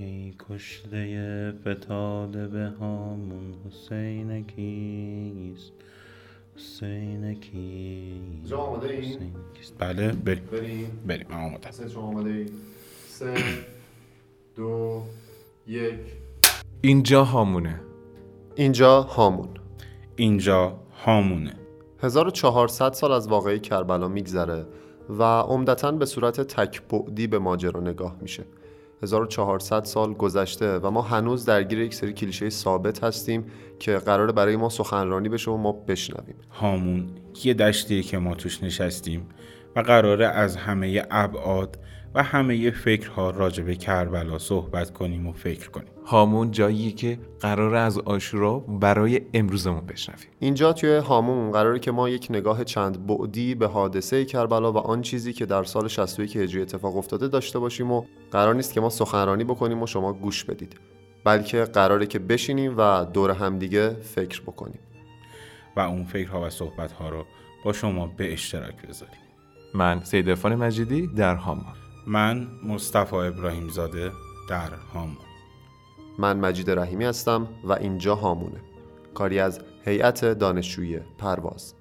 ای کشته فتاده به هامون حسین کیست؟ حسین کیست؟ جا آماده این؟ حسین کیست؟ بله بریم. بریم. بریم من سه شما آماده ای سه دو یک. اینجا هامونه. اینجا هامون. اینجا هامونه. 1400 سال از واقعه کربلا میگذره و عمدتا به صورت تکبعدی به ماجرا نگاه میشه. 1400 سال گذشته و ما هنوز درگیر یک سری کلیشه ثابت هستیم که قراره برای ما سخنرانی بشه و ما بشنویم. هامون یه دشتیه که ما توش نشستیم. و قراره از همه ابعاد و همه فکرها راجع به کربلا صحبت کنیم و فکر کنیم. هامون جاییه که قرار از آشورا برای امروزمون بشنویم. اینجا توی هامون قراره که ما یک نگاه چند بعدی به حادثه کربلا و آن چیزی که در سال 61 هجری اتفاق افتاده داشته باشیم و قرار نیست که ما سخنرانی بکنیم و شما گوش بدید بلکه قراره که بشینیم و دور همدیگه فکر بکنیم. و اون فکرها و صحبتها رو با شما به اشتراک بذاریم. من سید عرفان مجیدی در هامان. من مصطفی ابراهیم زاده در هامون من مجید رحیمی هستم و اینجا هامونه. کاری از هیئت دانشجویی پرواز.